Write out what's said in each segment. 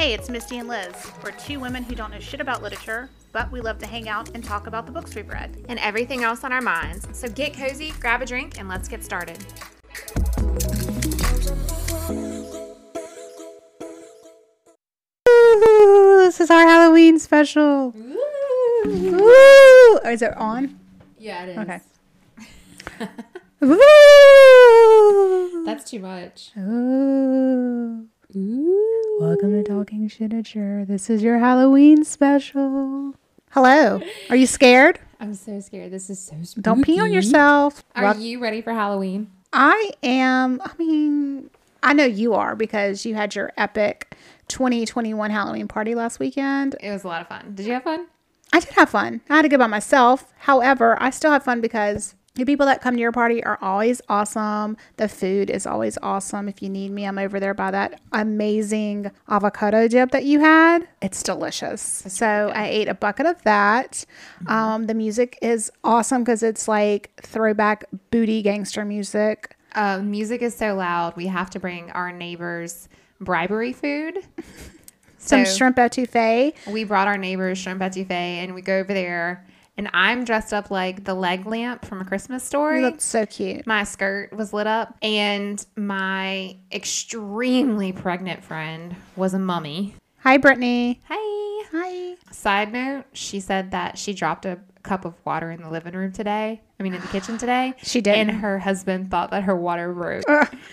Hey, it's Misty and Liz. We're two women who don't know shit about literature, but we love to hang out and talk about the books we've read. and everything else on our minds. So get cozy, grab a drink, and let's get started. Ooh, this is our Halloween special. Ooh. Is it on? Yeah, it is. Okay. Ooh. That's too much. Ooh. Welcome to Talking Shitature. This is your Halloween special. Hello. Are you scared? I'm so scared. This is so spooky. Don't pee on yourself. Are Wel- you ready for Halloween? I am. I mean, I know you are because you had your epic 2021 Halloween party last weekend. It was a lot of fun. Did you have fun? I did have fun. I had to go by myself. However, I still have fun because the people that come to your party are always awesome. The food is always awesome. If you need me, I'm over there by that amazing avocado dip that you had. It's delicious. so I ate a bucket of that. Um, the music is awesome because it's like throwback booty gangster music. Uh, music is so loud. We have to bring our neighbors bribery food. Some So- shrimp etouffee. We brought our neighbors shrimp etouffee, and we go over there. And I'm dressed up like the leg lamp from a Christmas Story. You looked so cute. my skirt was lit up, and my extremely pregnant friend was a mummy. Hi, Brittany. Hey. Hi. Side note, she said that she dropped a cup of water in the living room today. I mean, in the kitchen today. She did. And her husband thought that her water broke. God.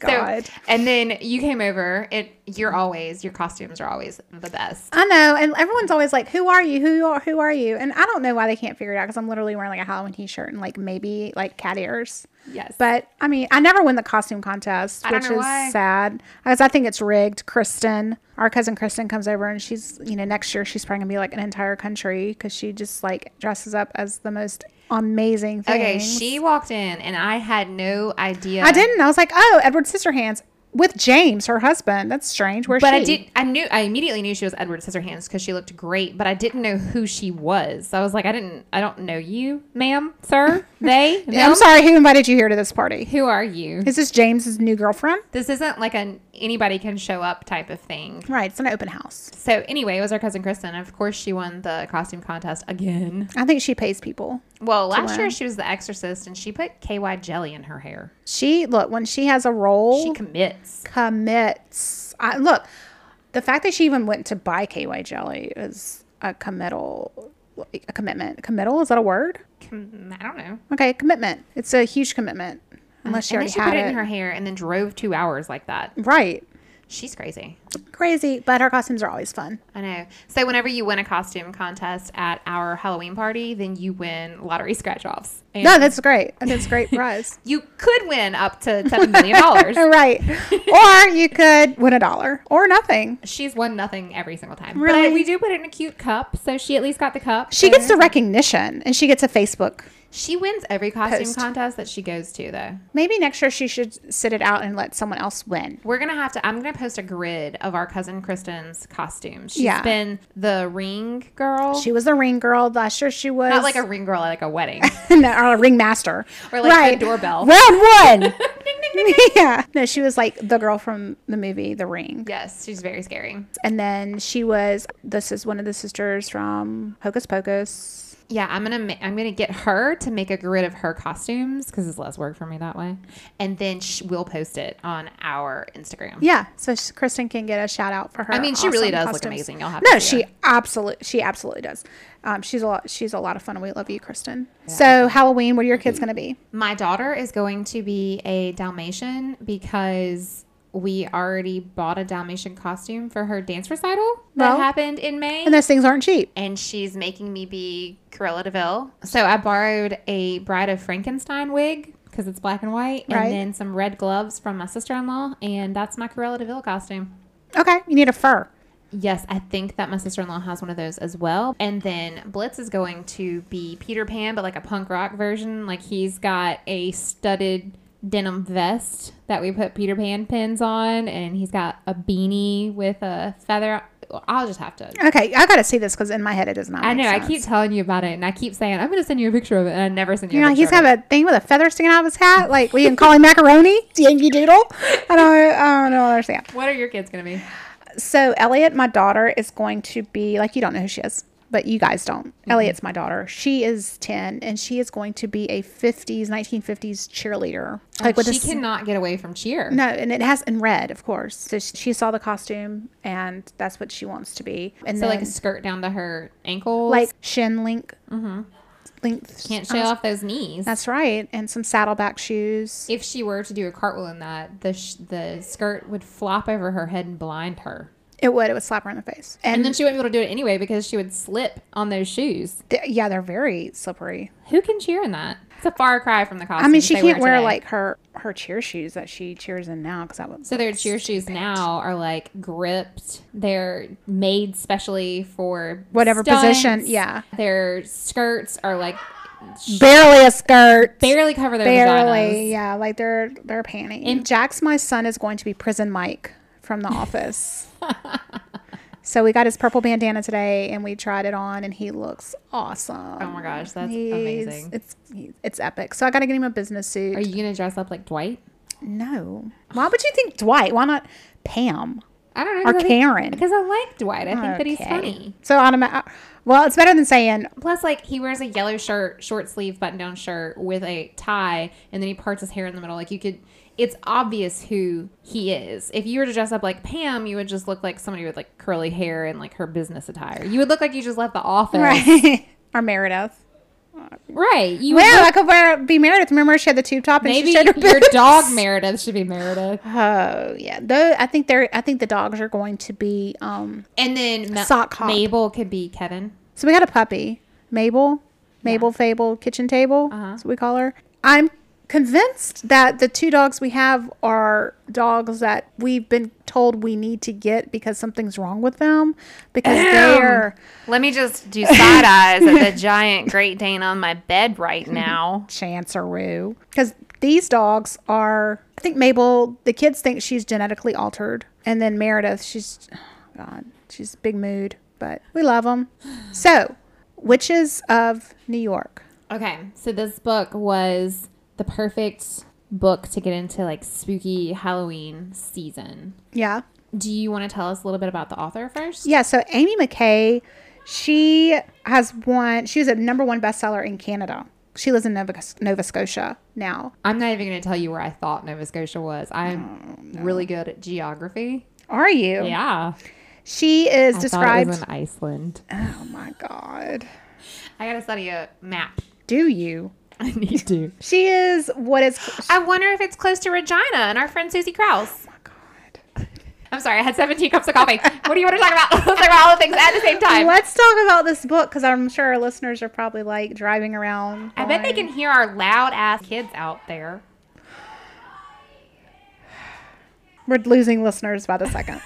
So, and then you came over. It you're always your costumes are always the best. I know, and everyone's always like, "Who are you? Who are who are you?" And I don't know why they can't figure it out because I'm literally wearing like a Halloween T-shirt and like maybe like cat ears. Yes. But I mean, I never win the costume contest, which is why. sad because I think it's rigged. Kristen, our cousin Kristen, comes over and she's you know next year she's probably gonna be like an entire country because she just like dresses up as the most amazing things. okay, she walked in and I had no idea. I didn't. I was like, oh, Edward Scissorhands with James, her husband. That's strange. Where's But she? I did. I knew. I immediately knew she was Edward Scissorhands because she looked great. But I didn't know who she was. I was like, I didn't. I don't know you, ma'am, sir, they. I'm sorry. Who invited you here to this party? Who are you? Is this James's new girlfriend? This isn't like an anybody can show up type of thing. Right, it's an open house. So anyway, it was our cousin Kristen. Of course, she won the costume contest again. I think she pays people. Well, last year she was the Exorcist, and she put KY jelly in her hair. She look when she has a role, She commits. commits. I, look, the fact that she even went to buy KY jelly is a committal, a commitment. Committal is that a word? Com- I don't know. Okay, commitment. It's a huge commitment. Unless um, she and already she had put it, it. in her hair and then drove two hours like that. right, She's crazy. crazy. But her costumes are always fun. I know. So whenever you win a costume contest at our Halloween party, then you win lottery scratch offs. No, that's great. That's it's a great prize. you could win up to seven million dollars. right. Or you could win a dollar or nothing. She's won nothing every single time. Really? But we do put it in a cute cup, so she at least got the cup. She So gets the recognition and she gets a Facebook. She wins every costume Post. contest that she goes to, though. Maybe next year she should sit it out and let someone else win. We're gonna have to. I'm gonna post a grid of our cousin Kristen's costumes. She's Yeah. been the ring girl. She was the ring girl. Last year she was not like a ring girl at like a wedding. no, or a ring master. Or like the doorbell. Round one. yeah. No, she was like the girl from the movie The Ring. yes, she's very scary. And then she was this is one of the sisters from Hocus Pocus. Yeah, I'm gonna ma- I'm gonna get her to make a grid of her costumes because it's less work for me that way, and then sh- we'll post it on our Instagram. Yeah, so sh- Kristen can get a shout out for her. I mean, she really awesome does look amazing. You'll have no, she absolutely, she absolutely does. Um, she's a lot. She's a lot of fun, and we love you, Kristen. So Halloween, what are your kids going to be? My daughter is going to be a Dalmatian because we already bought a Dalmatian costume for her dance recital that Well, happened in May. And those things aren't cheap. and she's making me be Cruella de Vil. So I borrowed a Bride of Frankenstein wig because it's black and white, Right. and then some red gloves from my sister in law, and that's my Cruella de Vil costume. Okay, you need a fur. Yes, I think that my sister in law has one of those as well. And then Blitz is going to be Peter Pan, but like a punk rock version. Like he's got a studded denim vest that we put Peter Pan pins on, and he's got a beanie with a feather. I'll just have to. Okay, I got to see this because in my head it does not. I know. I keep telling you about it, and I keep saying I'm going to send you a picture of it, and I never send you. You a know, he's got a thing with a feather sticking out of his hat. Like we can call him macaroni, Yankee Doodle. I don't, I don't. Understand. What are your kids going to be? So Elliot, my daughter, is going to be like you don't know who she is, but you guys don't. Mm-hmm. Elliot's my daughter. She is ten, and she is going to be a '50s, 1950s cheerleader. Like with she cannot get away from cheer. no, and it has in red, of course. So she saw the costume, and that's what she wants to be. And So then like a skirt down to her ankles. like shin length, length. Mm-hmm. can't show off those knees. That's right, and some saddleback shoes. if she were to do a cartwheel in that, the sh- the skirt would flop over her head and blind her. It would. It would slap her in the face. And, And then she wouldn't be able to do it anyway because she would slip on those shoes. th- yeah, they're very slippery. Who can cheer in that? It's a far cry from the costume. I mean, she can't wear like her her cheer shoes that she cheers in now because that would. So their cheer shoes now are like gripped. They're made specially for Whatever stunts. position, yeah. Their skirts are like barely a skirt. barely cover their barely, vaginas. yeah, like they're they're panty. And- Jack's my son, is going to be prison Mike from The Office. so we got his purple bandana today, and we tried it on, and he looks awesome. Oh my gosh, that's He's- amazing. It's it's epic. So I got to get him a business suit. Are you gonna dress up like Dwight? no, why would you think Dwight? Why not Pam? I don't know. Or I think- Karen. Because I like Dwight. I think that he's funny. So automatic. Well, it's better than saying Plus, like he wears a yellow shirt, short sleeve button down shirt with a tie, and then he parts his hair in the middle. Like you could, it's obvious who he is. If you were to dress up like Pam, you would just look like somebody with like curly hair and like her business attire. You would look like you just left the office, right or Meredith. Right. You Well, look- I could wear be Meredith. Remember, she had the tube top and maybe she showed her your boobs? dog Meredith should be Meredith, Oh yeah, though I think they're I think the dogs are going to be. um and then Ma- Sock hop. Mabel could be Kevin. So we got a puppy, Mabel, Mabel Fable Kitchen Table. Uh-huh. That's what we call her. I'm convinced that the two dogs we have are dogs that we've been told we need to get because something's wrong with them because they're Let me just do side eyes at the giant Great Dane on my bed right now. chanceroo because these dogs are i think mabel the kids think she's genetically altered and then meredith she's oh god she's big mood but we love them so witches of new york. Okay, so this book was the perfect book to get into like spooky Halloween season. yeah Do you want to tell us a little bit about the author first? yeah so amy mckay she has won she was a number one bestseller in canada she lives in nova, nova scotia now I'm not even going to tell you where I thought Nova Scotia was. I'm oh, really good at geography. are you Yeah. she is I described in Iceland. oh my god I got to study a map. do you I need to. she is what is I wonder if it's close to Regina and our friend Susie Krause. oh my god I'm sorry, I had 17 cups of coffee. what do you want to talk about? Let's talk about all the things at the same time. Let's talk about this book because I'm sure our listeners are probably like driving around. I bet they can hear our loud ass kids out there. We're losing listeners by the second.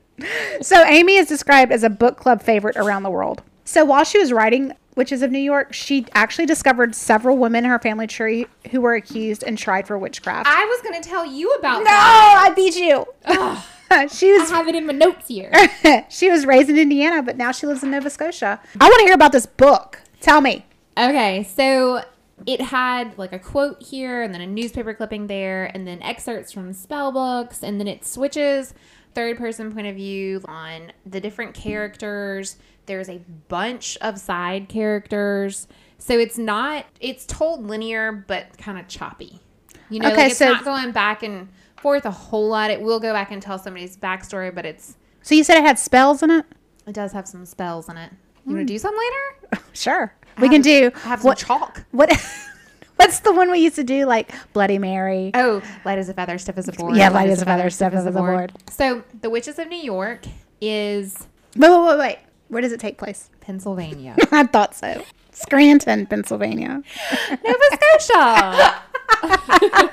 so Amy is described as a book club favorite around the world. So while she was writing Witches of New York, she actually discovered several women in her family tree who were accused and tried for witchcraft. I was going to tell you about no, that. I beat you. she I was have it in my notes here. she was raised in Indiana, but now she lives in Nova Scotia. I want to hear about this book. Tell me. Okay, so it had like a quote here and then a newspaper clipping there and then excerpts from spell books and then it switches third person point of view on the different characters. There's a bunch of side characters. So it's not it's told linear but kind of choppy. You know, Okay, like it's so- not going back and forth a whole lot. It will go back and tell somebody's backstory, but it's So you said it had spells in it? it does have some spells in it. You want to hmm. do some later? Sure. We can do Have some what chalk. what What's the one we used to do like Bloody Mary? Oh, light as a feather, stiff as a board. Yeah, light as a feather, stiff as a board. So, The Witches of New York is Wait, wait, wait, wait. Where does it take place? Pennsylvania. I thought so. Scranton, Pennsylvania. Nova Scotia.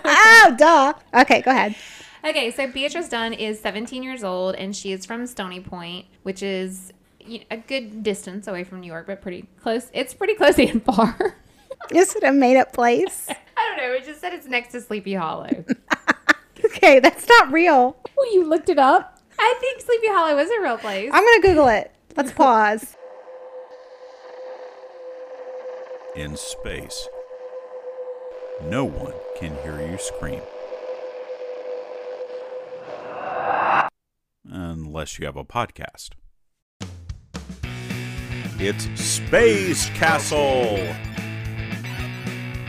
oh, duh. Okay, go ahead. okay, so Beatrice Dunn is 17 years old and she is from Stony Point, which is a good distance away from New York, but pretty close. It's pretty close and far. Is it a made up place? I don't know. It just said it's next to Sleepy Hollow. Okay, that's not real. oh, you looked it up? I think Sleepy Hollow is a real place. I'm going to Google it. Let's pause. in space. No one can hear you scream. Unless unless you have a podcast. It's Space Castle!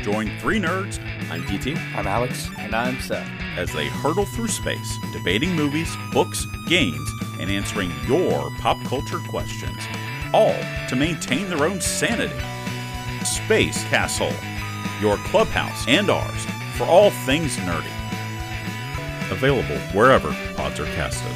Join three nerds I'm PT. I'm Alex. And I'm Seth. as they hurtle through space, debating movies, books, games, and answering your pop culture questions, all to maintain their own sanity. Space Castle, your clubhouse and ours for all things nerdy. Available wherever pods are casted.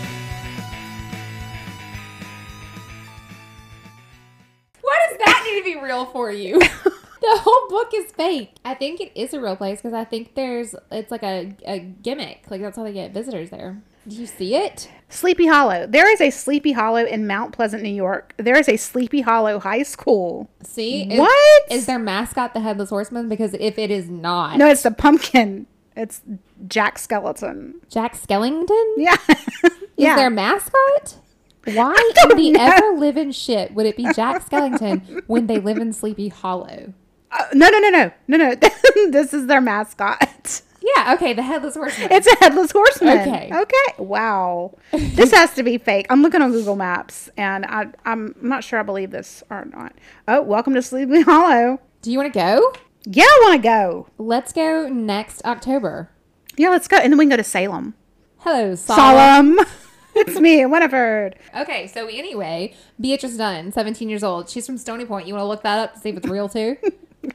Why does that need to be real for you? the whole book is fake. I think it is a real place because I think there's it's like a, a gimmick. Like that's how they get visitors there. Do you see it? Sleepy Hollow. There is a Sleepy Hollow in Mount Pleasant, New York. There is a Sleepy Hollow High School. See Is- What? is their mascot the headless horseman? Because if it is not, No, it's the pumpkin. It's Jack Skeleton. Jack Skellington Yeah. is yeah. their mascot. Why in the ever living shit would it be Jack Skellington when they live in Sleepy Hollow? Uh, no, no, no, no, no, no. this is their mascot. Yeah, okay, the headless horseman. It's a headless horseman. Okay. Okay. Wow. this has to be fake. I'm looking on Google Maps, and I, I'm not sure I believe this or not. Oh, welcome to Sleepy Hollow. Do you want to go? Yeah, I want to go. Let's go next October. Yeah, let's go, and then we can go to Salem. Hello, Sol. Solemn. it's me, Winifred. Okay, so anyway, Beatrice Dunn, 17 years old. She's from Stony Point. You want to look that up to see if it's real too?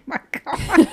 My God.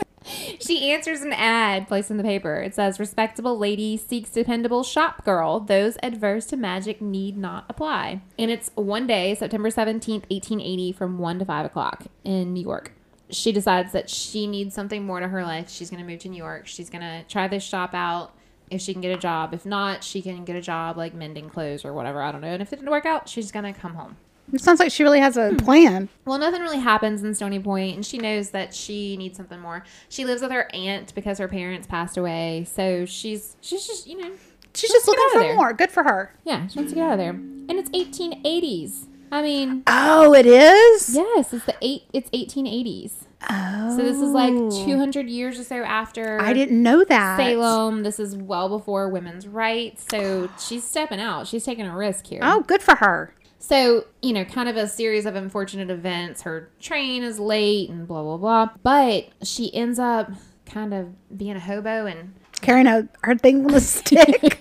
she answers an ad placed in the paper. It says, Respectable lady seeks dependable shop girl. Those adverse to magic need not apply. And it's one day, September 17th, 1880, from 1 to 5 o'clock in New York. She decides that she needs something more to her life. She's going to move to New York. She's going to try this shop out if she can get a job. If not, she can get a job like mending clothes or whatever. I don't know. And if it didn't work out, she's going to come home. It sounds like she really has Hmm. a plan. Well, nothing really happens in Stony Point, and she knows that she needs something more. She lives with her aunt because her parents passed away, so she's she's just you know She's just looking for there. more. Good for her. yeah she wants to get out of there. And it's 1880s. I mean, Oh, it is? yes, it's the eight. It's 1880s. Oh. So this is like 200 years or so after. I didn't know that. Salem. This is well before women's rights. So she's stepping out. She's taking a risk here. Oh, good for her. So, you know, kind of a series of unfortunate events. Her train is late and blah, blah, blah. But she ends up kind of being a hobo and Carrying a, her thing on a stick.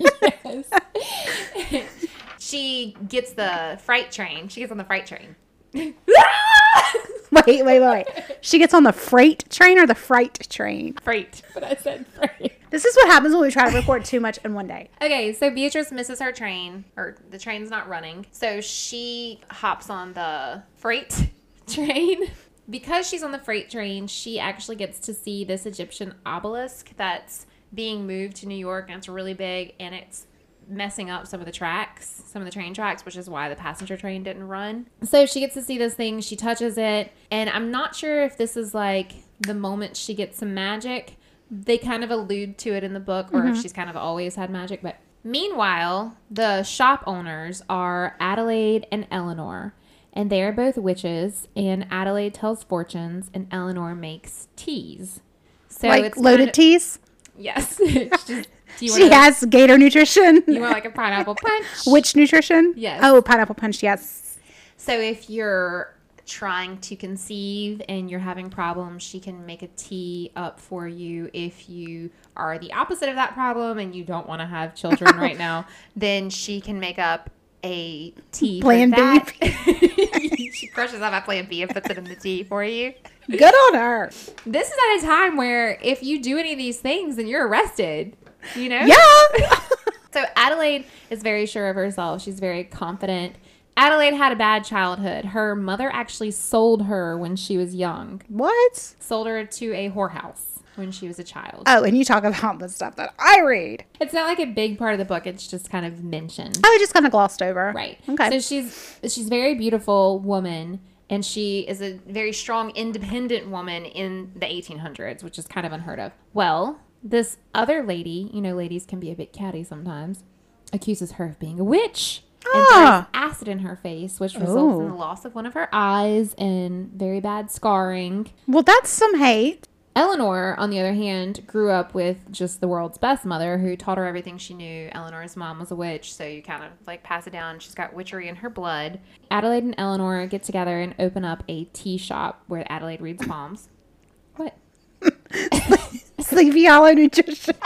she gets the freight train. She gets on the freight train. wait, wait, wait, wait. She gets on the freight train or the fright train? Freight, but I said freight. This is what happens when we try to record too much in one day. Okay, so Beatrice misses her train, or the train's not running. So she hops on the freight train. Because she's on the freight train, she actually gets to see this Egyptian obelisk that's being moved to New York, and it's really big, and it's messing up some of the tracks, some of the train tracks, which is why the passenger train didn't run. So she gets to see this thing, she touches it, and I'm not sure if this is like the moment she gets some magic. They kind of allude to it in the book, or if mm-hmm. she's kind of always had magic. But meanwhile, the shop owners are Adelaide and Eleanor, and they are both witches. And Adelaide tells fortunes, and Eleanor makes teas. So like it's loaded of- teas. Yes. Just- do you She has gator nutrition. you want like a pineapple punch? Which nutrition? Yes. Oh, pineapple punch. Yes. So if you're trying to conceive and you're having problems, she can make a tea up for you. If you are the opposite of that problem and you don't want to have children right now, then she can make up a tea. Plan B. she crushes up a plan B and puts it in the tea for you. Good on her. This is at a time where if you do any of these things, then you're arrested. You know? Yeah. So Adelaide is very sure of herself. She's very confident. Adelaide had a bad childhood. Her mother actually sold her when she was young. what? Sold her to a whorehouse when she was a child. Oh, and you talk about the stuff that I read. It's not like a big part of the book. It's just kind of mentioned. I just kind of glossed over. Right. Okay. So she's she's a very beautiful woman and she is a very strong independent woman in the 1800s, which is kind of unheard of. Well, this other lady, you know, ladies can be a bit catty sometimes, accuses her of being a witch. And Ah. throws acid in her face, which results in Oh. the loss of one of her eyes and very bad scarring. well, that's some hate. Eleanor, on the other hand, grew up with just the world's best mother who taught her everything she knew. Eleanor's mom was a witch, so you kind of like pass it down. She's got witchery in her blood. Adelaide and Eleanor get together and open up a tea shop where Adelaide reads palms. What? Sleepy Hollow Nutrition.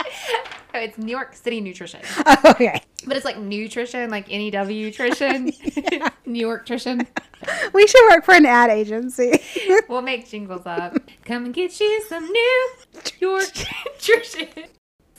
Oh, it's New York City Nutrition. okay. But it's like nutrition, like NEW nutrition, New York nutrition. We should work for an ad agency. We'll make jingles up. Come and get you some New York nutrition.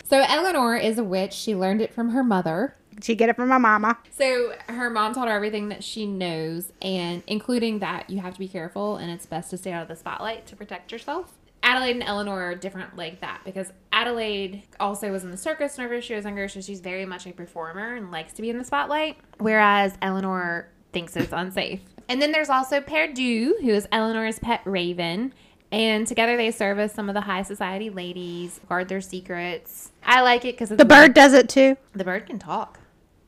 So Eleanor is a witch. She learned it from her mother. she get it from my mama. So her mom taught her everything that she knows, and including that you have to be careful and it's best to stay out of the spotlight to protect yourself. Adelaide and Eleanor are different like that because Adelaide also was in the circus whenever she was younger, so she's very much a performer and likes to be in the spotlight, whereas Eleanor thinks it's unsafe. And then there's also Perdu, who is Eleanor's pet raven. And together they serve as some of the high society ladies, guard their secrets. I like it because The bird does it too. the bird can talk.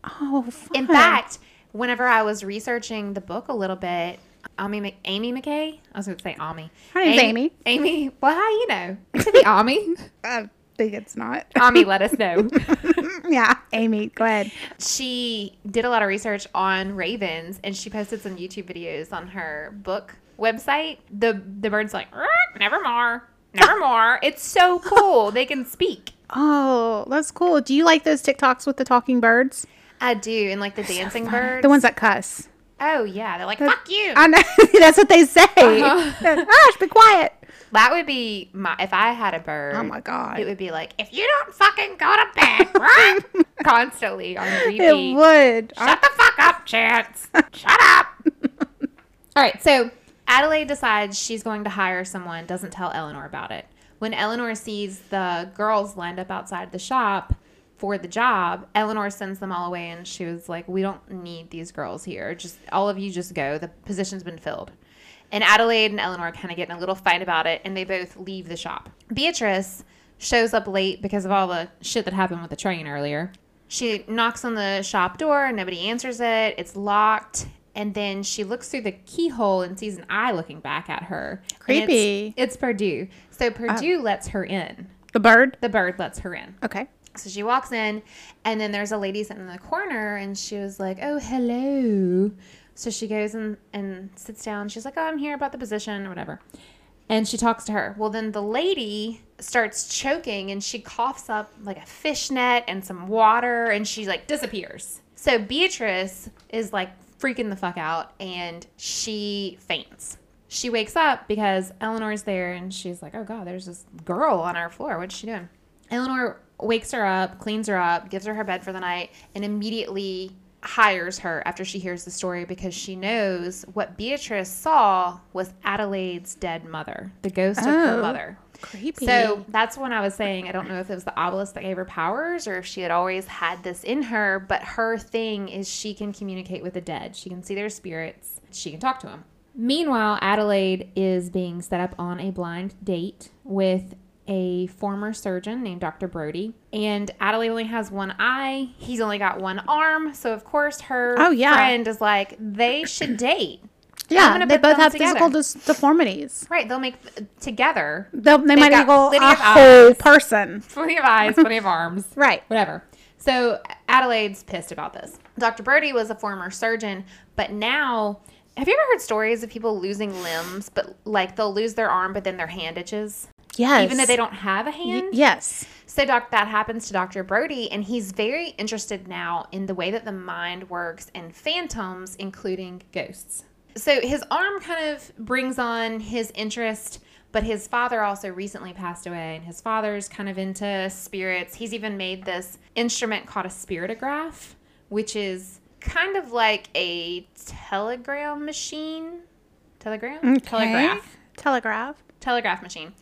Oh, fun. In fact, whenever I was researching the book a little bit, Amy, Amy McKay, I was going to say Amy. Her name's Amy. Amy, well, how you know? It could be Amy. I think it's not. Amy, let us know. yeah, Amy, go ahead. she did a lot of research on ravens, and she posted some YouTube videos on her book website. The the bird's like, "Rrr, nevermore, nevermore. it's so cool. They can speak. Oh, that's cool. Do you like those TikToks with the talking birds? I do, and like the dancing birds. The ones that cuss. Oh yeah, they're like, fuck you. I know. that's what they say. Uh-huh. Gosh, be quiet. That would be my if I had a bird. Oh my God. It would be like if you don't fucking go to bed right? constantly on repeat. It would. I- Shut the fuck up, Chance. Shut up. All right, so Adelaide decides she's going to hire someone. Doesn't tell Eleanor about it. When Eleanor sees the girls lined up outside the shop for the job, Eleanor sends them all away, and she was like, "We don't need these girls here. Just all of you, just go. The position's been filled." And Adelaide and Eleanor kind of get in a little fight about it, and they both leave the shop. Beatrice shows up late because of all the shit that happened with the train earlier. She knocks on the shop door, and nobody answers it. It's locked. And then she looks through the keyhole and sees an eye looking back at her. Creepy. It's, it's Perdu. So Perdu oh. lets her in. the bird. The bird lets her in. Okay. So she walks in, and then there's a lady sitting in the corner, and she was like, "Oh, hello." So she goes and and sits down. She's like, "Oh, I'm here about the position or whatever," and she talks to her. Well, then the lady starts choking, and she coughs up like a fishnet and some water, and she like disappears. So Beatrice is like freaking the fuck out, and she faints. She wakes up because Eleanor's there, and she's like, "Oh God, there's this girl on our floor. What's she doing?" Eleanor wakes her up, cleans her up, gives her her bed for the night, and immediately hires her after she hears the story because she knows what Beatrice saw was Adelaide's dead mother, the ghost of her Oh. mother. Creepy. So that's when I was saying I don't know if it was the obelisk that gave her powers or if she had always had this in her, but her thing is she can communicate with the dead. She can see their spirits. She can talk to them. Meanwhile, Adelaide is being set up on a blind date with a former surgeon named Dr. Brody. And Adelaide only has one eye. He's only got one arm. So, of course, her Oh, yeah. friend is like, they should date. Yeah, they both have together. physical dis- deformities. Right. They'll make together They'll, they might equal a whole person. plenty of eyes, plenty of arms. Right. Whatever. So Adelaide's pissed about this. Dr. Brody was a former surgeon, but now, have you ever heard stories of people losing limbs, but like they'll lose their arm, but then their hand itches, Yes. even though they don't have a hand? yes. So doc, that happens to Dr. Brody, and he's very interested now in the way that the mind works and phantoms, including ghosts. So his arm kind of brings on his interest, but his father also recently passed away, and his father's kind of into spirits. He's even made this instrument called a spiritograph, which is kind of like a telegram machine. Telegram? Telegraph Telegraph. telegraph machine,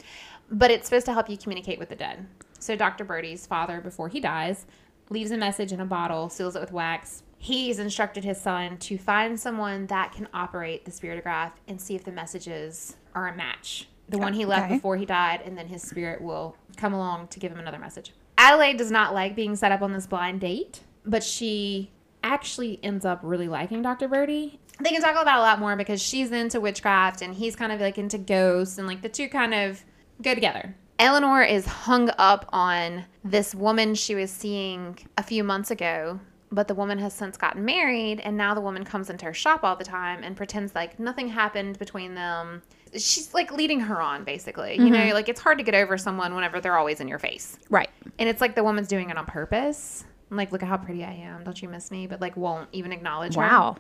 but it's supposed to help you communicate with the dead. So Dr. Brody's father, before he dies, leaves a message in a bottle, seals it with wax. He's instructed his son to find someone that can operate the spiritograph and see if the messages are a match. The one he left Okay. before he died, and then his spirit will come along to give him another message. Adelaide does not like being set up on this blind date, but she actually ends up really liking Dr. Brody. They can talk about a lot more because she's into witchcraft and he's kind of like into ghosts and like the two kind of go together. Eleanor is hung up on this woman she was seeing a few months ago, but the woman has since gotten married, and now the woman comes into her shop all the time and pretends like nothing happened between them. She's like leading her on, basically. You know, mm-hmm. like it's hard to get over someone whenever they're always in your face. Right. And it's like the woman's doing it on purpose. I'm like, look at how pretty I am. Don't you miss me? But like, won't even acknowledge her. Wow.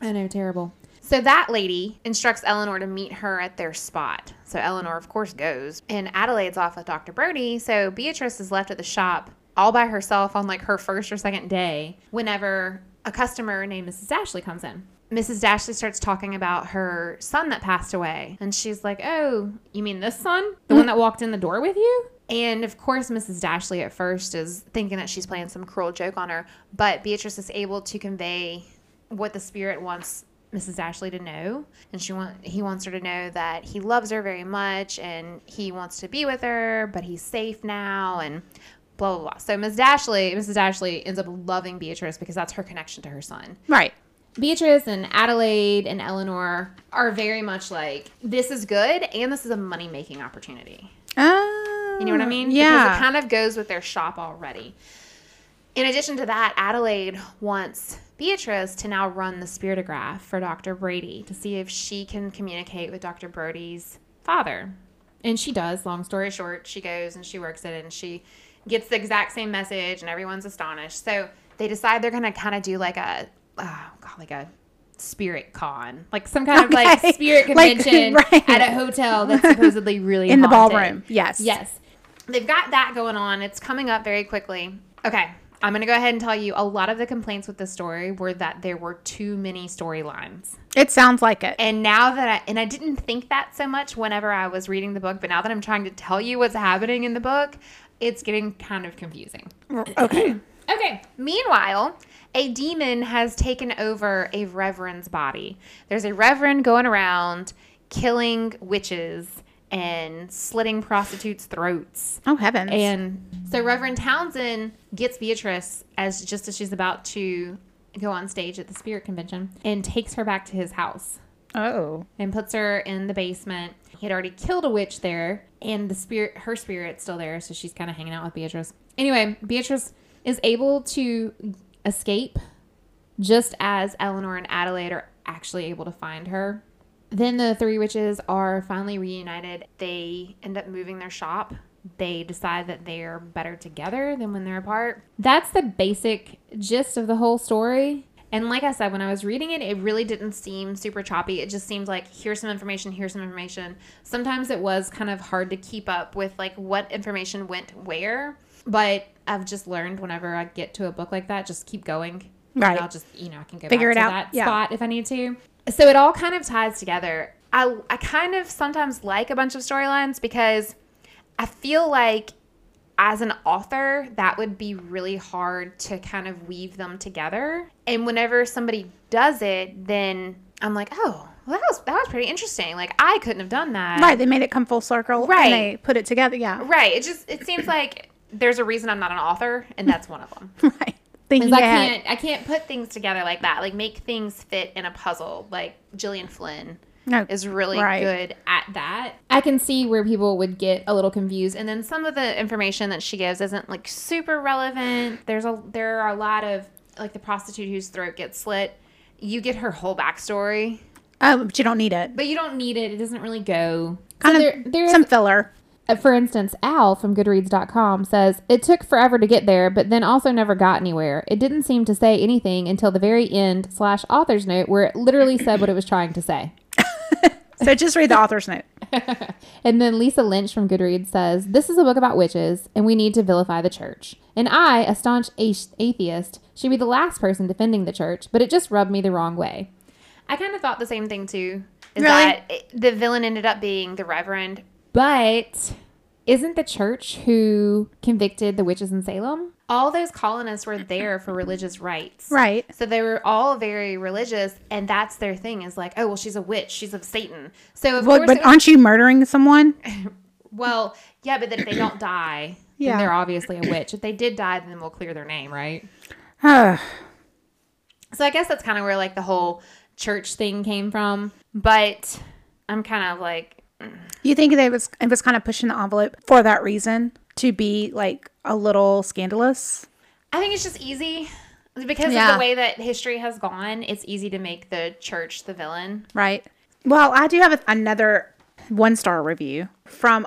I know, terrible. So that lady instructs Eleanor to meet her at their spot. So Eleanor, of course, goes. And Adelaide's off with Dr. Brody. So Beatrice is left at the shop all by herself on like her first or second day whenever a customer named Mrs. Dashley comes in. Mrs. Dashley starts talking about her son that passed away. And she's like, Oh, you mean this son? The one that walked in the door with you? And of course, Mrs. Dashley at first is thinking that she's playing some cruel joke on her. But Beatrice is able to convey what the spirit wants Mrs. Ashley to know, and she want he wants her to know that he loves her very much and he wants to be with her, but he's safe now and blah blah blah. So Mrs. Ashley, Mrs. Ashley ends up loving Beatrice because that's her connection to her son. Right. Beatrice and Adelaide and Eleanor are very much like this is good and this is a money making opportunity. Oh. You know what I mean? Yeah. Because it kind of goes with their shop already. In addition to that, Adelaide wants Beatrice to now run the spiritograph for Dr. Brody to see if she can communicate with Dr. Brody's father. And she does. Long story short, she goes and she works it and she gets the exact same message and everyone's astonished. So they decide they're going to kind of do like a, oh God, like a spirit con, like some kind of like spirit Like, convention right. at a hotel that's supposedly really In the ballroom. Yes. Yes. They've got that going on. It's coming up very quickly. Okay. I'm going to go ahead and tell you a lot of the complaints with the story were that there were too many storylines. It sounds like it. And now that I, and I didn't think that so much whenever I was reading the book, but now that I'm trying to tell you what's happening in the book, it's getting kind of confusing. Okay. Okay. Meanwhile, a demon has taken over a reverend's body. There's a reverend going around killing witches and slitting prostitutes' throats. oh heavens. And so Reverend Townsend gets Beatrice as just as she's about to go on stage at the spirit convention and takes her back to his house oh. and puts her in the basement. He had already killed a witch there, and the spirit, her spirit's still there, so she's kind of hanging out with Beatrice. Anyway, Beatrice is able to escape just as Eleanor and Adelaide are actually able to find her. Then the three witches are finally reunited. They end up moving their shop. They decide that they're better together than when they're apart. That's the basic gist of the whole story. And like I said, when I was reading it, it really didn't seem super choppy. It just seemed like here's some information, here's some information. Sometimes it was kind of hard to keep up with like what information went where. But I've just learned whenever I get to a book like that, just keep going. Right. And I'll just, you know, I can go Figure back it to out. that Yeah. spot if I need to. So it all kind of ties together. I, I kind of sometimes like a bunch of storylines because I feel like as an author, that would be really hard to kind of weave them together. And whenever somebody does it, then I'm like, oh, well, that was that was pretty interesting. Like I couldn't have done that. Right. They made it come full circle. Right. And they put it together. Yeah. Right. It just it seems like there's a reason I'm not an author, and that's one of them. Right. Thinking I ahead. can't I can't put things together like that. Like make things fit in a puzzle. Like Gillian Flynn No. is really Right. good at that. I can see where people would get a little confused, and then some of the information that she gives isn't like super relevant. There's a there are a lot of like the prostitute whose throat gets slit. You get her whole backstory, Oh, but you don't need it. but you don't need it. It doesn't really go. Kind so of there, there is some filler. Uh, for instance, Al from Goodreads.com says, It took forever to get there, but then also never got anywhere. It didn't seem to say anything until the very end slash author's note where it literally said what it was trying to say. So just read the author's note. And then Lisa Lynch from Goodreads says, This is a book about witches, and we need to vilify the church. And I, a staunch a- atheist, should be the last person defending the church, but it just rubbed me the wrong way. I kind of thought the same thing too. Is Really? that it- the villain ended up being the Reverend, but isn't the church who convicted the witches in Salem? All those colonists were there for religious rights. Right. So they were all very religious, and that's their thing is like, oh, well, she's a witch. She's of Satan. So, of Well, course, but was- aren't you murdering someone? well, yeah, but then if they don't die, Yeah. then they're obviously a witch. If they did die, then we'll clear their name, right? So I guess that's kind of where like the whole church thing came from. But I'm kind of like, You think that it was it was kind of pushing the envelope for that reason to be like a little scandalous? I think it's just easy because Yeah. of the way that history has gone. It's easy to make the church the villain. Right. Well, I do have a, another one star review from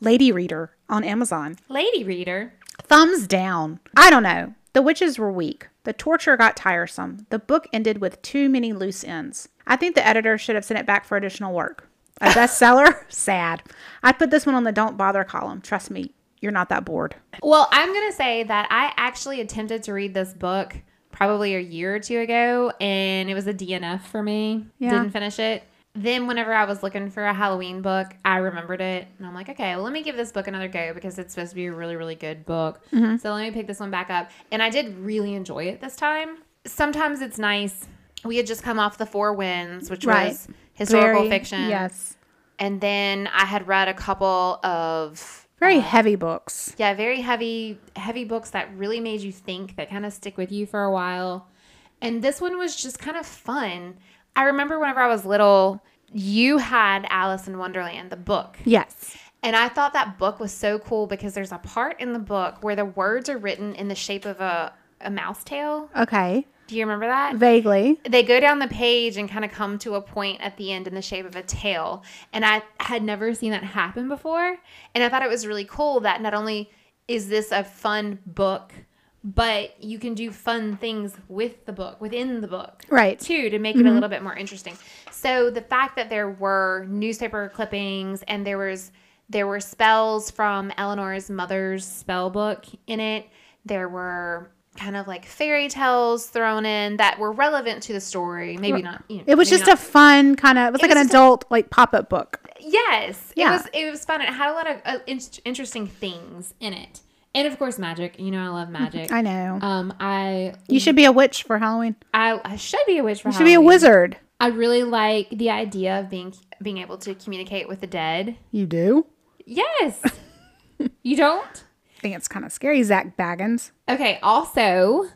Lady Reader on Amazon. Lady reader. Thumbs down. I don't know. The witches were weak. The torture got tiresome. The book ended with too many loose ends. I think the editor should have sent it back for additional work. A bestseller? Sad. I'd put this one on the don't bother column. Trust me, you're not that bored. Well, I'm going to say that I actually attempted to read this book probably a year or two ago, and it was a DNF for me. Yeah. Didn't finish it. Then, whenever I was looking for a Halloween book, I remembered it, and I'm like, okay, well, let me give this book another go because it's supposed to be a really, really good book. Mm-hmm. So let me pick this one back up, and I did really enjoy it this time. Sometimes it's nice. We had just come off the Four Winds, which Right. was historical Very- fiction, Yes. and then I had read a couple of Very um, heavy books. yeah very heavy heavy books that really made you think that kind of stick with you for a while and this one was just kind of fun i remember whenever i was little you had alice in wonderland the book Yes. and i thought that book was so cool because there's a part in the book where the words are written in the shape of a, a mouse tail Okay. Do you remember that Vaguely. they go down the page and kind of come to a point at the end in the shape of a tail. And I had never seen that happen before. And I thought it was really cool that not only is this a fun book, but you can do fun things with the book, within the book. Right. Too, to make it a mm-hmm. little bit more interesting. So the fact that there were newspaper clippings and there was there were spells from Eleanor's mother's spell book in it. There were kind of like fairy tales thrown in that were relevant to the story. Maybe not. You know, It was just not- a fun kind of. It was like was an just a- adult like pop up book. yes. Yeah. It was it was fun. It had a lot of uh, in- interesting things in it, and of course magic. You know I love magic. I know. Um, I you should be a witch for Halloween. I, I should be a witch for Halloween. You should be a wizard. I really like the idea of being being able to communicate with the dead. You do. Yes. you don't? Think it's kind of scary. Zak Bagans. Okay, also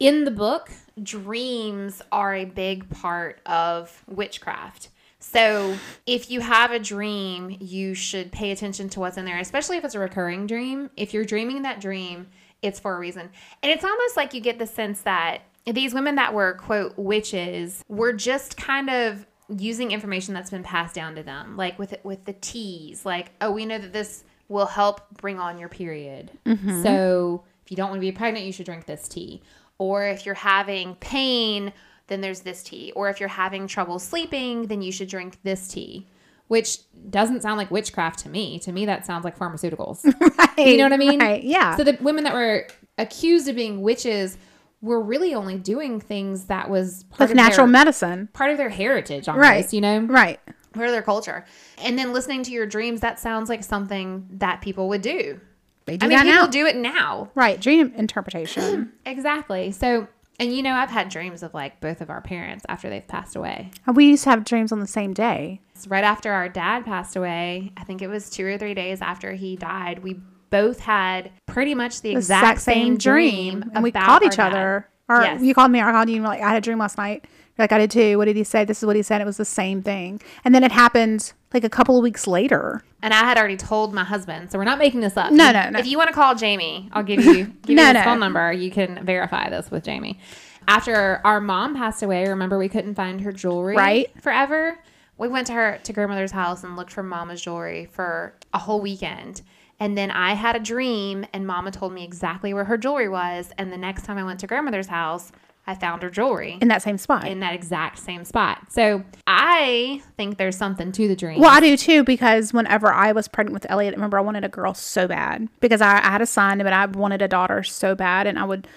in the book, dreams are a big part of witchcraft. So, if you have a dream, you should pay attention to what's in there, especially if it's a recurring dream. If you're dreaming that dream, it's for a reason. And it's almost like you get the sense that these women that were, quote, witches were just kind of using information that's been passed down to them, like with with the teas, like, oh, we know that this will help bring on your period. Mm-hmm. So if you don't want to be pregnant, you should drink this tea. Or if you're having pain, then there's this tea. Or if you're having trouble sleeping, then you should drink this tea. Which doesn't sound like witchcraft to me. To me, that sounds like pharmaceuticals. you know what I mean? Right. Yeah. So the women that were accused of being witches were really only doing things that was part of natural their, medicine. part of their heritage, almost, Right. you know? Right. Part of their culture. And then listening to your dreams, that sounds like something that people would do. They do I mean, people now. do it now. Right. Dream interpretation. Exactly. So, and you know, I've had dreams of like both of our parents after they've passed away. Oh, we used to have dreams on the same day. It's right after our dad passed away, I think it was two or three days after he died, we both had pretty much the The exact, same, dream. And we called each dad. other. Or Yes. you called me or I called you and you were like, I had a dream last night. You're like, I did too. What did he say? This is what he said. It was the same thing. And then it happened like a couple of weeks later. And I had already told my husband, so we're not making this up. No, no, no. If you want to call Jamie, I'll give you give No, you his no. phone number. You can verify this with Jamie. After our mom passed away, remember we couldn't find her jewelry Right. forever. We went to her to grandmother's house and looked for mama's jewelry for a whole weekend. And then I had a dream, and mama told me exactly where her jewelry was. And the next time I went to grandmother's house, I found her jewelry in that same spot. in that exact same spot. So I think there's something to the dream. Well, I do too because whenever I was pregnant with Elliot, remember I wanted a girl so bad because I, I had a son, but I wanted a daughter so bad, and I would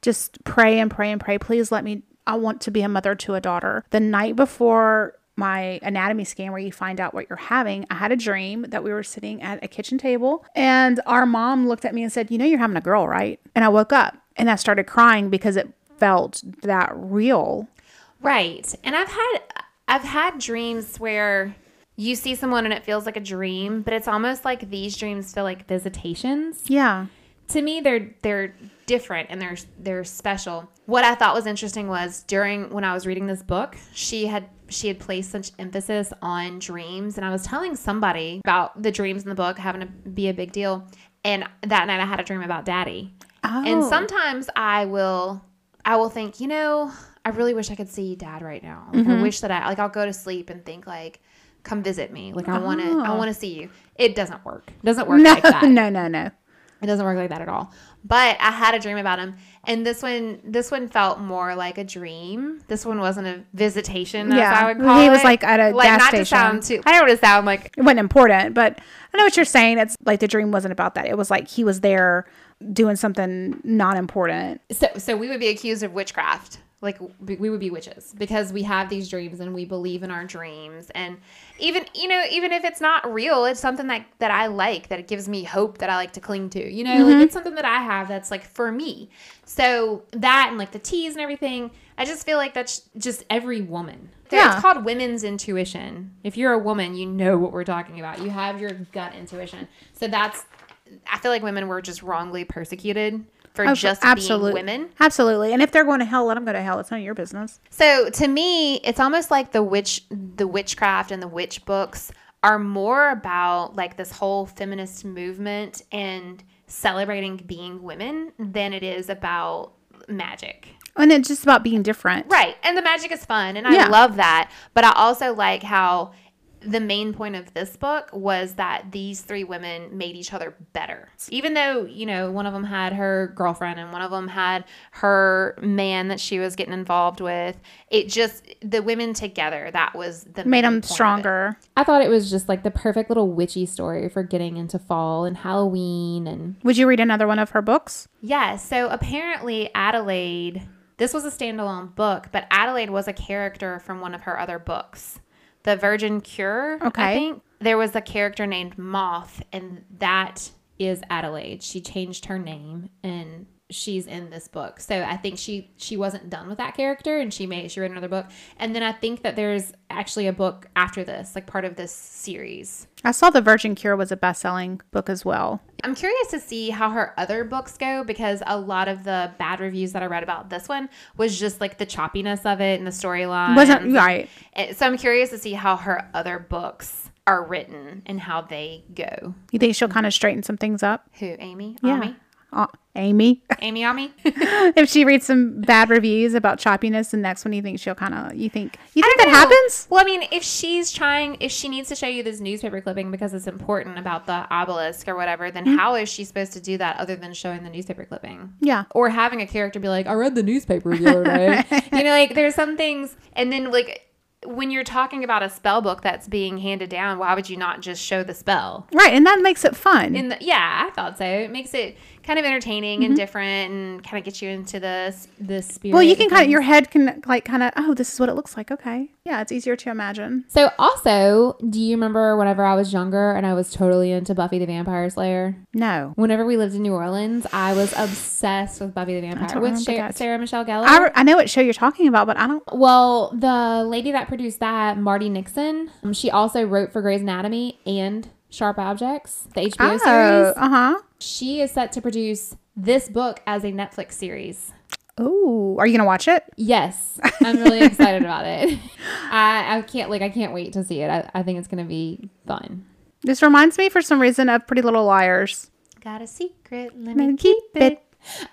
just pray and pray and pray. Please let me. I want to be a mother to a daughter. The night before my anatomy scan, where you find out what you're having, I had a dream that we were sitting at a kitchen table, and our mom looked at me and said, "You know, you're having a girl, right?" And I woke up and I started crying because it felt that real. Right. And I've had I've had dreams where you see someone and it feels like a dream, but it's almost like these dreams feel like visitations. Yeah. To me they're they're different and they're they're special. What I thought was interesting was during when I was reading this book, she had she had placed such emphasis on dreams. And I was telling somebody about the dreams in the book having to be a big deal. And that night I had a dream about daddy. And Oh. sometimes I will I will think, you know, I really wish I could see dad right now. Like Mm-hmm. I wish that I like I'll go to sleep and think like come visit me. Like I want to I Oh. want to see you. It doesn't work. It doesn't work no, like that. no, no, no. It doesn't work like that at all. But I had a dream about him, and this one, this one felt more like a dream. This one wasn't a visitation, Yeah. I would call He it. was, like, at a like gas not station. to sound too. I don't want to sound like It wasn't important, but I know what you're saying. It's like the dream wasn't about that. It was like he was there doing something not important. so. So we would be accused of witchcraft. Like we would be witches because we have these dreams and we believe in our dreams. And even you know, even if it's not real, it's something that that I like. That it gives me hope that I like to cling to. You know, like mm-hmm. it's something that I have that's like for me. So that and like the teas and everything, I just feel like that's just every woman. Yeah. It's called women's intuition. If you're a woman, you know what we're talking about. You have your gut intuition. So that's I feel like women were just wrongly persecuted for Oh, just absolute- being women. Absolutely. And if they're going to hell, let them go to hell. It's none of your business. So to me, it's almost like the witch, the witchcraft and the witch books are more about like this whole feminist movement and celebrating being women than it is about magic. And it's just about being different. Right. And the magic is fun and Yeah. I love that. But I also like how the main point of this book was that these three women made each other better. Even though, you know, one of them had her girlfriend and one of them had her man that she was getting involved with, it just, the women together, that was the Made main them point stronger. I thought it was just like the perfect little witchy story for getting into fall and Halloween and Would you read another one of her books? yeah, so apparently Adelaide, this was a standalone book, but Adelaide was a character from one of her other books. The Virgin Cure, Okay. I think. There was a character named Moth, and that is Adelaide. She changed her name and she's in this book. So I think she she wasn't done with that character and she made she wrote another book. And then I think that there's actually a book after this, like part of this series. I saw The Virgin Cure was a best selling book as well. I'm curious to see how her other books go because a lot of the bad reviews that I read about this one was just like the choppiness of it and the storyline. Wasn't right. So I'm curious to see how her other books are written and how they go. You think she'll kind of straighten some things up? Who, Amy? Yeah. Ami? Uh, Amy. Amy Ami? if she reads some bad reviews about choppiness, and next one you think she'll kind of, you think, you think that know. happens? Well, I mean, if she's trying, if she needs to show you this newspaper clipping because it's important about the obelisk or whatever, then Mm-hmm. how is she supposed to do that other than showing the newspaper clipping? Yeah. or having a character be like, I read the newspaper the other day. you know, like there's some things, and then like when you're talking about a spell book that's being handed down, why would you not just show the spell? Right. And that makes it fun. In the, yeah, I thought so. It makes it kind of entertaining and different, and kind of gets you into the the spirit. Mm-hmm. well, you can kind of, your head can like kind of, oh, this is what it looks like. Okay. Yeah. It's easier to imagine. So, also, do you remember whenever I was younger and I was totally into Buffy the Vampire Slayer? No. Whenever we lived in New Orleans, I was obsessed with Buffy the Vampire don't with remember Sha- Sarah Michelle Gellar. I, re- I know what show you're talking about, but I don't. Well, the lady that produced that, Marti Noxon, um, she also wrote for Grey's Anatomy and Sharp Objects, the HBO Oh, series. uh huh. She is set to produce this book as a Netflix series. Oh, are you gonna watch it? Yes, I'm really excited about it. I, I can't like I can't wait to see it. I, I think it's gonna be fun. This reminds me, for some reason, of Pretty Little Liars. Got a secret? Let me keep it.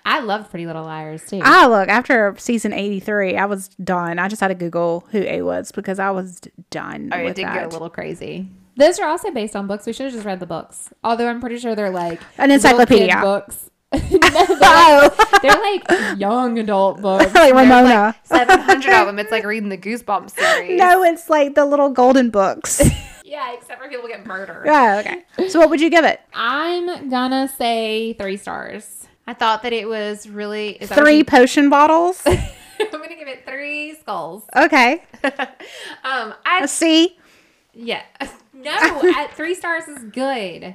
I love Pretty Little Liars too. Ah, look, after season 83, I was done. I just had to Google who A was because I was done. Oh, it did that. get a little crazy. Those are also based on books. We should have just read the books. Although I'm pretty sure they're like An little kid encyclopedia. books. No, they're, like, they're like young adult books. like There's Ramona. Seven hundred of them. It's like reading the Goosebumps series. no, it's like the little golden books. Yeah, except for people get murdered. yeah, okay. So, what would you give it? I'm gonna say three stars. I thought that it was really is that Three you- potion bottles. I'm gonna give it three skulls. Okay. um, I see. Yeah. No, at three stars is good.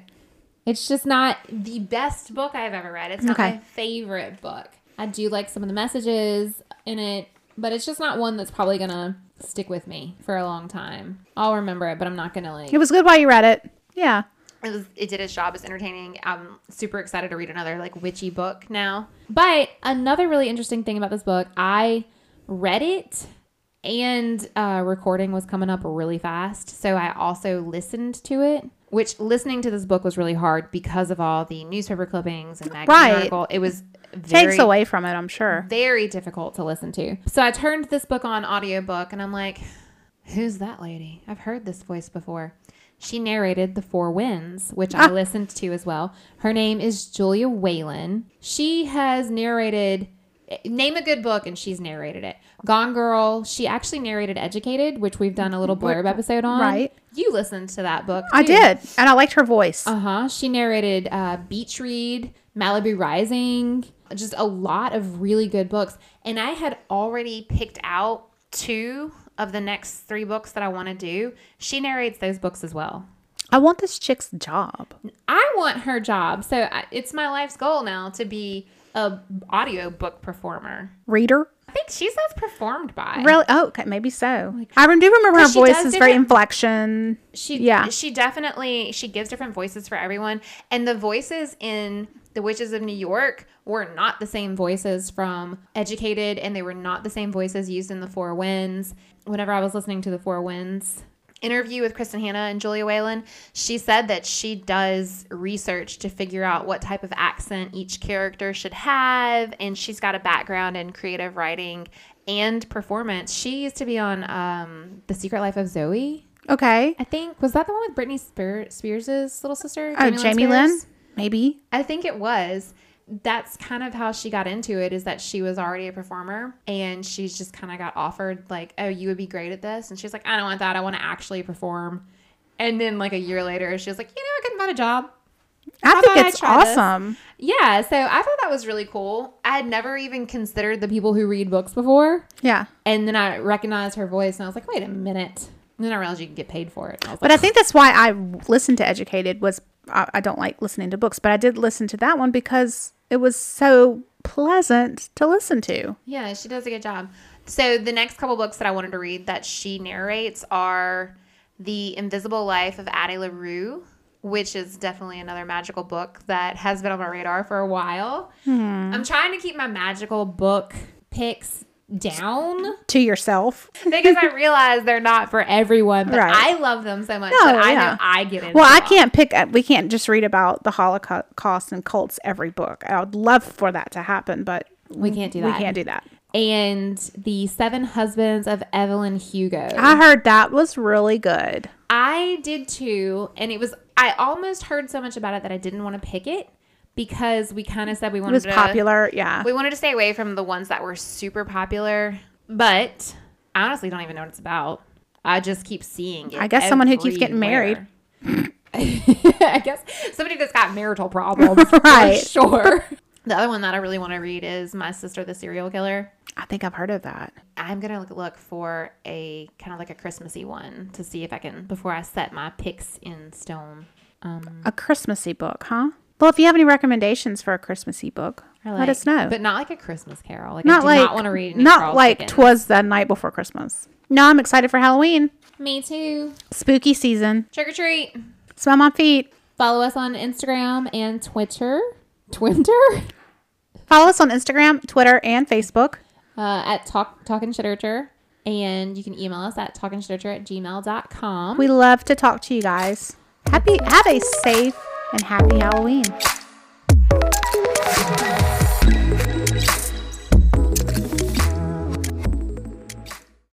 It's just not the best book I've ever read. It's not Okay. my favorite book. I do like some of the messages in it, but it's just not one that's probably gonna stick with me for a long time. I'll remember it, but I'm not gonna like It was good while you read it. Yeah. it, was, it did its job as entertaining. I'm super excited to read another like witchy book now. But another really interesting thing about this book, I read it and uh, recording was coming up really fast. So I also listened to it, which listening to this book was really hard because of all the newspaper clippings and magazine Right. article. It was very, Takes away from it, I'm sure. very difficult to listen to. So I turned this book on audiobook and I'm like, who's that lady? I've heard this voice before. She narrated The Four Winds, which I listened to as well. Her name is Julia Whelan. She has narrated name a good book and she's narrated it. Gone Girl, she actually narrated Educated, which we've done a little blurb episode on. Right. You listened to that book. I did, and I liked her voice. Uh huh. She narrated uh, Beach Read, Malibu Rising, just a lot of really good books. And I had already picked out two of the next three books that I want to do. She narrates those books as well. I want this chick's job. I want her job, so I, it's my life's goal now to be a audiobook performer. Reader? I think she says performed by. Really? Oh, okay, maybe so. I do remember her voice is very inflection. She Yeah. she definitely she gives different voices for everyone and the voices in The Witches of New York were not the same voices from Educated and they were not the same voices used in The Four Winds. Whenever I was listening to The Four Winds interview with Kristin Hannah and Julia Whelan, she said that she does research to figure out what type of accent each character should have and she's got a background in creative writing and performance. She used to be on um, The Secret Life of Zoe. Okay. I think was that the one with Britney Spears' little sister? Oh, Jamie Lynn? Maybe. I think it was. That's kind of how she got into it. Is that she was already a performer and she's just kind of got offered like, oh, you would be great at this, and she's like, I don't want that. I want to actually perform. And then like a year later, she was like, you know, I couldn't find a job. I think about I it's this? awesome. Yeah, so I thought that was really cool. I had never even considered the people who read books before, Yeah. and then I recognized her voice, and I was like, wait a minute. And then I realized you can get paid for it. I But like, I think that's why I listened to Educated was I, I don't like listening to books, but I did listen to that one because it was so pleasant to listen to. Yeah, she does a good job. So the next couple books that I wanted to read that she narrates are The Invisible Life of Addie LaRue, which is definitely another magical book that has been on my radar for a while. Hmm. I'm trying to keep my magical book picks down To yourself. because I realize they're not for everyone, but Right. I love them so much No, that I yeah. know I get into Well, I them. can't pick. Uh, we can't just read about the Holocaust and cults every book. I would love for that to happen, but We can't do that. we can't do that. And The Seven Husbands of Evelyn Hugo. I heard that was really good. I did too, and it was. I almost heard so much about it that I didn't want to pick it because we kind of said we It wanted was to, popular. Yeah. We wanted to stay away from the ones that were super popular, but I honestly don't even know what it's about. I just keep seeing it. I guess someone who keeps getting married. I guess somebody that's got marital problems, Right. Sure. The other one that I really want to read is My Sister the Serial Killer. I think I've heard of that. I'm gonna look, look for a kind of like a Christmassy one to see if I can before I set my picks in stone. Um, A Christmassy book, huh? Well, if you have any recommendations for a Christmassy book, or let us know. but not like a Christmas Carol. Like I not do like not want to read. Not Charles like Dickens. twas the night before Christmas. No, I'm excited for Halloween, Me too. spooky season. Trick or treat. Smell my feet. Follow us on Instagram and Twitter. Twitter. Follow us on Instagram, Twitter, and Facebook. Uh, at talk talking shittercher. And you can email us at talkingshittercher at gmail.com. We love to talk to you guys. Happy, have a safe and happy Halloween.